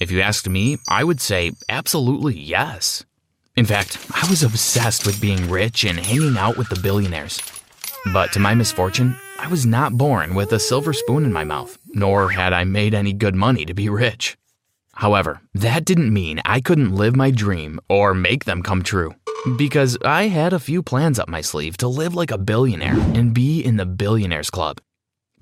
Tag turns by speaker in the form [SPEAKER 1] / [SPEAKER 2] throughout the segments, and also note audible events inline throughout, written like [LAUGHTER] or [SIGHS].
[SPEAKER 1] If you asked me, I would say absolutely yes. In fact, I was obsessed with being rich and hanging out with the billionaires. But to my misfortune, I was not born with a silver spoon in my mouth, nor had I made any good money to be rich. However, that didn't mean I couldn't live my dream or make them come true. Because I had a few plans up my sleeve to live like a billionaire and be in the Billionaires Club.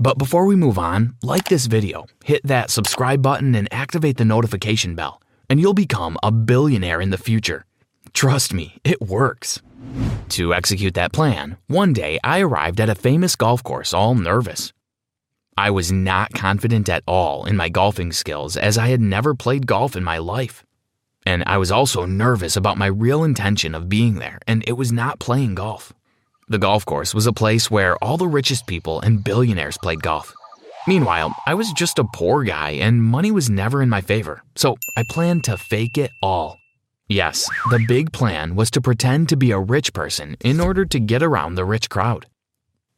[SPEAKER 1] But before we move on, like this video, hit that subscribe button and activate the notification bell, and you'll become a billionaire in the future. Trust me, it works. To execute that plan, one day I arrived at a famous golf course all nervous. I was not confident at all in my golfing skills as I had never played golf in my life. And I was also nervous about my real intention of being there, and it was not playing golf. The golf course was a place where all the richest people and billionaires played golf. Meanwhile, I was just a poor guy and money was never in my favor, so I planned to fake it all. Yes, the big plan was to pretend to be a rich person in order to get around the rich crowd.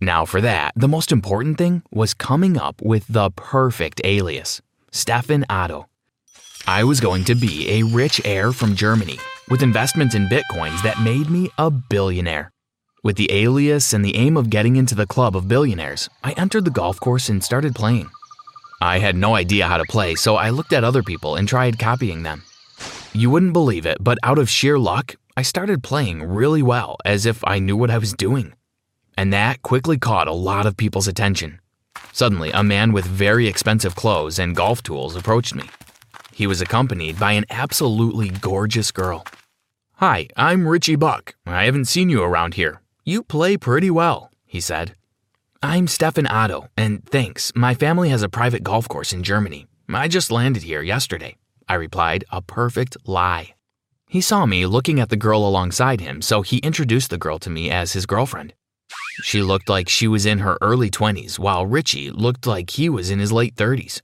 [SPEAKER 1] Now, for that, the most important thing was coming up with the perfect alias Stefan Otto. I was going to be a rich heir from Germany with investments in bitcoins that made me a billionaire. With the alias and the aim of getting into the club of billionaires, I entered the golf course and started playing. I had no idea how to play, so I looked at other people and tried copying them. You wouldn't believe it, but out of sheer luck, I started playing really well, as if I knew what I was doing and that quickly caught a lot of people's attention. Suddenly, a man with very expensive clothes and golf tools approached me. He was accompanied by an absolutely gorgeous girl. Hi, I'm Richie Buck. I haven't seen you around here. You play pretty well, he said. I'm Stefan Otto, and thanks, my family has a private golf course in Germany. I just landed here yesterday, I replied, a perfect lie. He saw me looking at the girl alongside him, so he introduced the girl to me as his girlfriend. She looked like she was in her early 20s, while Richie looked like he was in his late 30s.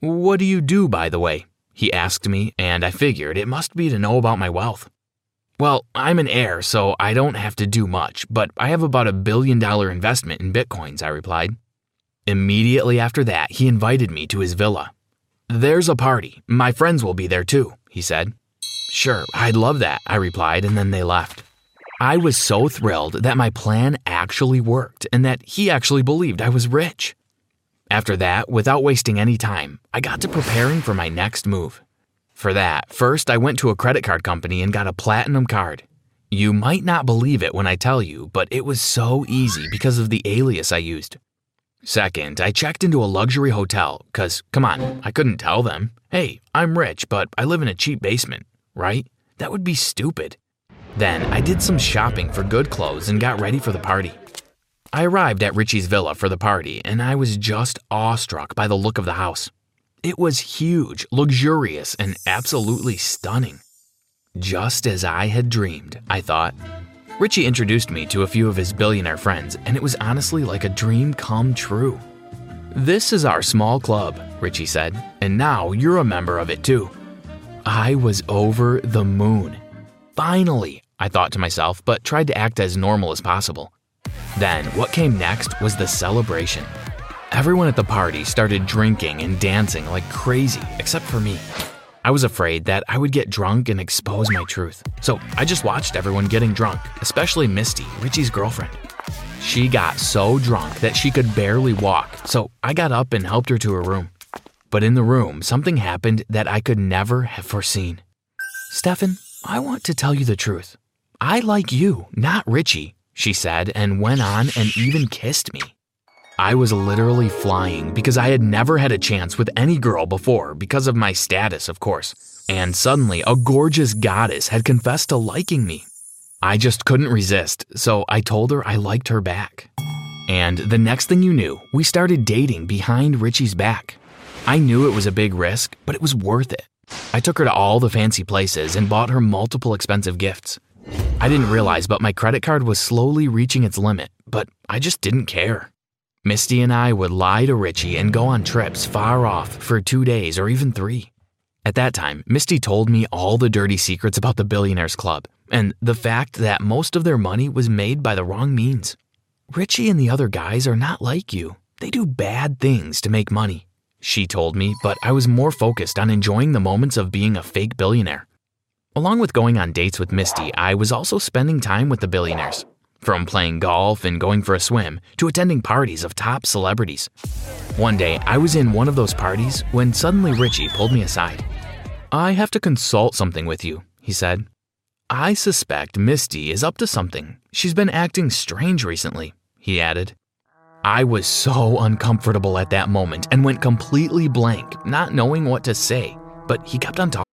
[SPEAKER 1] What do you do, by the way? He asked me, and I figured it must be to know about my wealth. Well, I'm an heir, so I don't have to do much, but I have about a billion dollar investment in bitcoins, I replied. Immediately after that, he invited me to his villa. There's a party. My friends will be there too, he said. Sure, I'd love that, I replied, and then they left. I was so thrilled that my plan actually worked and that he actually believed I was rich. After that, without wasting any time, I got to preparing for my next move. For that, first I went to a credit card company and got a platinum card. You might not believe it when I tell you, but it was so easy because of the alias I used. Second, I checked into a luxury hotel, because, come on, I couldn't tell them, hey, I'm rich, but I live in a cheap basement, right? That would be stupid. Then I did some shopping for good clothes and got ready for the party. I arrived at Richie's villa for the party and I was just awestruck by the look of the house. It was huge, luxurious, and absolutely stunning. Just as I had dreamed, I thought. Richie introduced me to a few of his billionaire friends, and it was honestly like a dream come true. This is our small club, Richie said, and now you're a member of it too. I was over the moon. Finally, I thought to myself, but tried to act as normal as possible. Then, what came next was the celebration. Everyone at the party started drinking and dancing like crazy, except for me. I was afraid that I would get drunk and expose my truth. So I just watched everyone getting drunk, especially Misty, Richie's girlfriend. She got so drunk that she could barely walk, so I got up and helped her to her room. But in the room, something happened that I could never have foreseen. Stefan, I want to tell you the truth. I like you, not Richie, she said, and went on and even kissed me. I was literally flying because I had never had a chance with any girl before because of my status, of course. And suddenly, a gorgeous goddess had confessed to liking me. I just couldn't resist, so I told her I liked her back. And the next thing you knew, we started dating behind Richie's back. I knew it was a big risk, but it was worth it. I took her to all the fancy places and bought her multiple expensive gifts. I didn't realize, but my credit card was slowly reaching its limit, but I just didn't care. Misty and I would lie to Richie and go on trips far off for two days or even three. At that time, Misty told me all the dirty secrets about the Billionaires Club and the fact that most of their money was made by the wrong means. Richie and the other guys are not like you. They do bad things to make money, she told me, but I was more focused on enjoying the moments of being a fake billionaire. Along with going on dates with Misty, I was also spending time with the billionaires. From playing golf and going for a swim to attending parties of top celebrities. One day, I was in one of those parties when suddenly Richie pulled me aside. I have to consult something with you, he said. I suspect Misty is up to something. She's been acting strange recently, he added. I was so uncomfortable at that moment and went completely blank, not knowing what to say. But he kept on talking.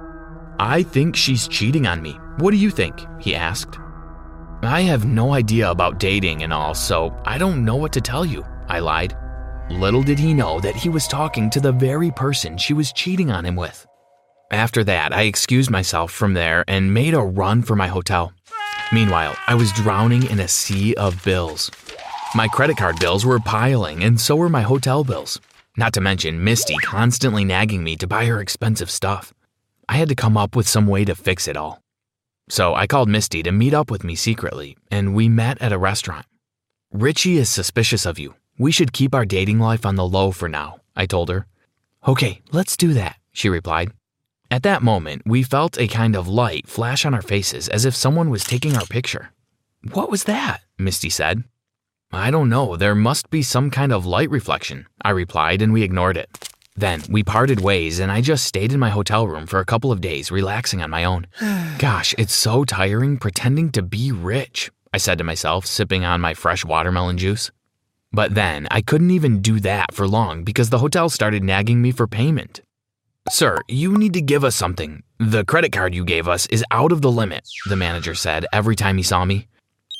[SPEAKER 1] I think she's cheating on me. What do you think? He asked. I have no idea about dating and all, so I don't know what to tell you, I lied. Little did he know that he was talking to the very person she was cheating on him with. After that, I excused myself from there and made a run for my hotel. Meanwhile, I was drowning in a sea of bills. My credit card bills were piling, and so were my hotel bills. Not to mention Misty constantly nagging me to buy her expensive stuff. I had to come up with some way to fix it all. So I called Misty to meet up with me secretly, and we met at a restaurant. Richie is suspicious of you. We should keep our dating life on the low for now, I told her. Okay, let's do that, she replied. At that moment, we felt a kind of light flash on our faces as if someone was taking our picture. What was that? Misty said. I don't know, there must be some kind of light reflection, I replied, and we ignored it. Then we parted ways, and I just stayed in my hotel room for a couple of days, relaxing on my own. [SIGHS] Gosh, it's so tiring pretending to be rich, I said to myself, sipping on my fresh watermelon juice. But then I couldn't even do that for long because the hotel started nagging me for payment. Sir, you need to give us something. The credit card you gave us is out of the limit, the manager said every time he saw me.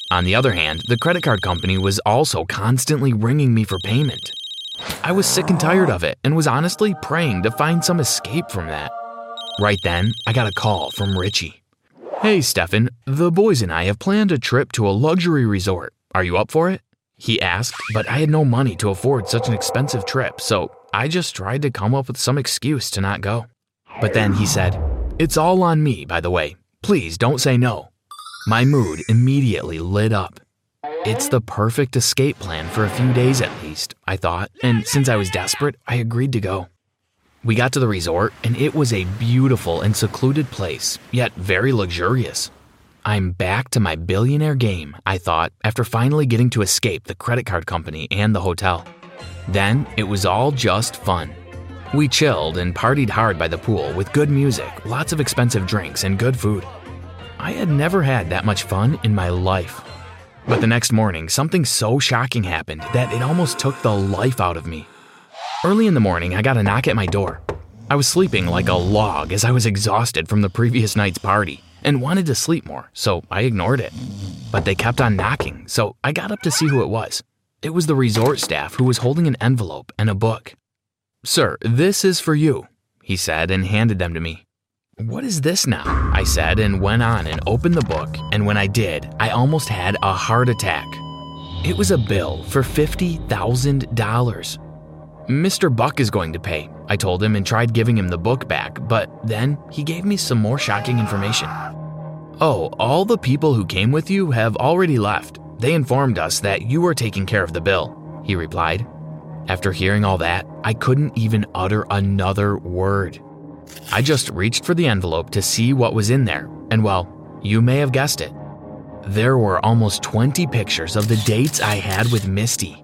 [SPEAKER 1] On the other hand, the credit card company was also constantly ringing me for payment. I was sick and tired of it and was honestly praying to find some escape from that. Right then, I got a call from Richie. Hey, Stefan, the boys and I have planned a trip to a luxury resort. Are you up for it? He asked, but I had no money to afford such an expensive trip, so I just tried to come up with some excuse to not go. But then he said, It's all on me, by the way. Please don't say no. My mood immediately lit up. It's the perfect escape plan for a few days at least, I thought, and since I was desperate, I agreed to go. We got to the resort, and it was a beautiful and secluded place, yet very luxurious. I'm back to my billionaire game, I thought, after finally getting to escape the credit card company and the hotel. Then it was all just fun. We chilled and partied hard by the pool with good music, lots of expensive drinks, and good food. I had never had that much fun in my life. But the next morning, something so shocking happened that it almost took the life out of me. Early in the morning, I got a knock at my door. I was sleeping like a log as I was exhausted from the previous night's party and wanted to sleep more, so I ignored it. But they kept on knocking, so I got up to see who it was. It was the resort staff who was holding an envelope and a book. Sir, this is for you, he said and handed them to me. What is this now? I said and went on and opened the book, and when I did, I almost had a heart attack. It was a bill for $50,000. Mr. Buck is going to pay, I told him and tried giving him the book back, but then he gave me some more shocking information. Oh, all the people who came with you have already left. They informed us that you were taking care of the bill, he replied. After hearing all that, I couldn't even utter another word. I just reached for the envelope to see what was in there, and well, you may have guessed it. There were almost 20 pictures of the dates I had with Misty.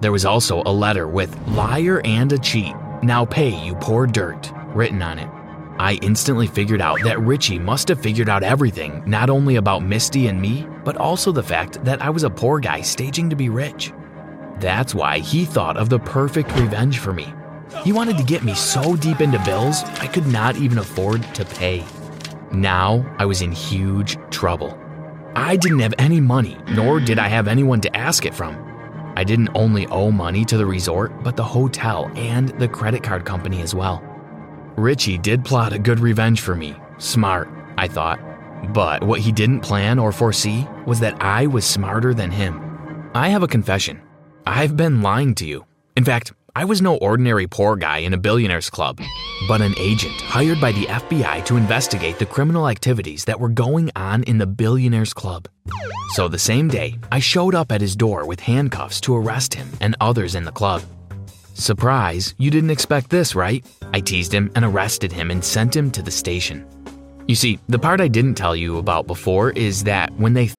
[SPEAKER 1] There was also a letter with liar and a cheat, now pay you poor dirt, written on it. I instantly figured out that Richie must have figured out everything, not only about Misty and me, but also the fact that I was a poor guy staging to be rich. That's why he thought of the perfect revenge for me. He wanted to get me so deep into bills, I could not even afford to pay. Now I was in huge trouble. I didn't have any money, nor did I have anyone to ask it from. I didn't only owe money to the resort, but the hotel and the credit card company as well. Richie did plot a good revenge for me. Smart, I thought. But what he didn't plan or foresee was that I was smarter than him. I have a confession. I've been lying to you. In fact, I was no ordinary poor guy in a billionaire's club, but an agent hired by the FBI to investigate the criminal activities that were going on in the billionaire's club. So the same day, I showed up at his door with handcuffs to arrest him and others in the club. Surprise, you didn't expect this, right? I teased him and arrested him and sent him to the station. You see, the part I didn't tell you about before is that when they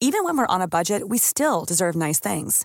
[SPEAKER 2] Even when we're on a budget, we still deserve nice things.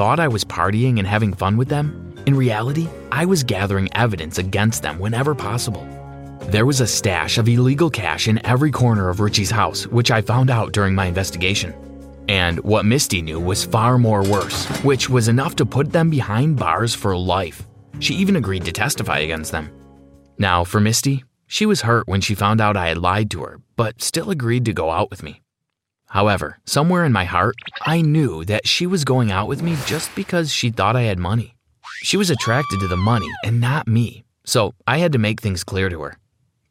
[SPEAKER 1] Thought I was partying and having fun with them, in reality, I was gathering evidence against them whenever possible. There was a stash of illegal cash in every corner of Richie's house, which I found out during my investigation. And what Misty knew was far more worse, which was enough to put them behind bars for life. She even agreed to testify against them. Now, for Misty, she was hurt when she found out I had lied to her, but still agreed to go out with me. However, somewhere in my heart, I knew that she was going out with me just because she thought I had money. She was attracted to the money and not me, so I had to make things clear to her.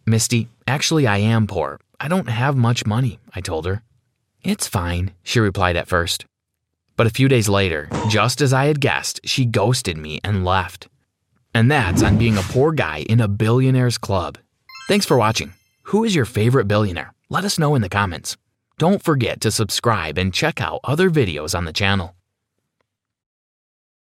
[SPEAKER 1] Misty, actually, I am poor. I don't have much money, I told her. It's fine, she replied at first. But a few days later, just as I had guessed, she ghosted me and left. And that's on being a poor guy in a billionaire's club. Thanks for watching. Who is your favorite billionaire? Let us know in the comments. Don't forget to subscribe and check out other videos on the channel.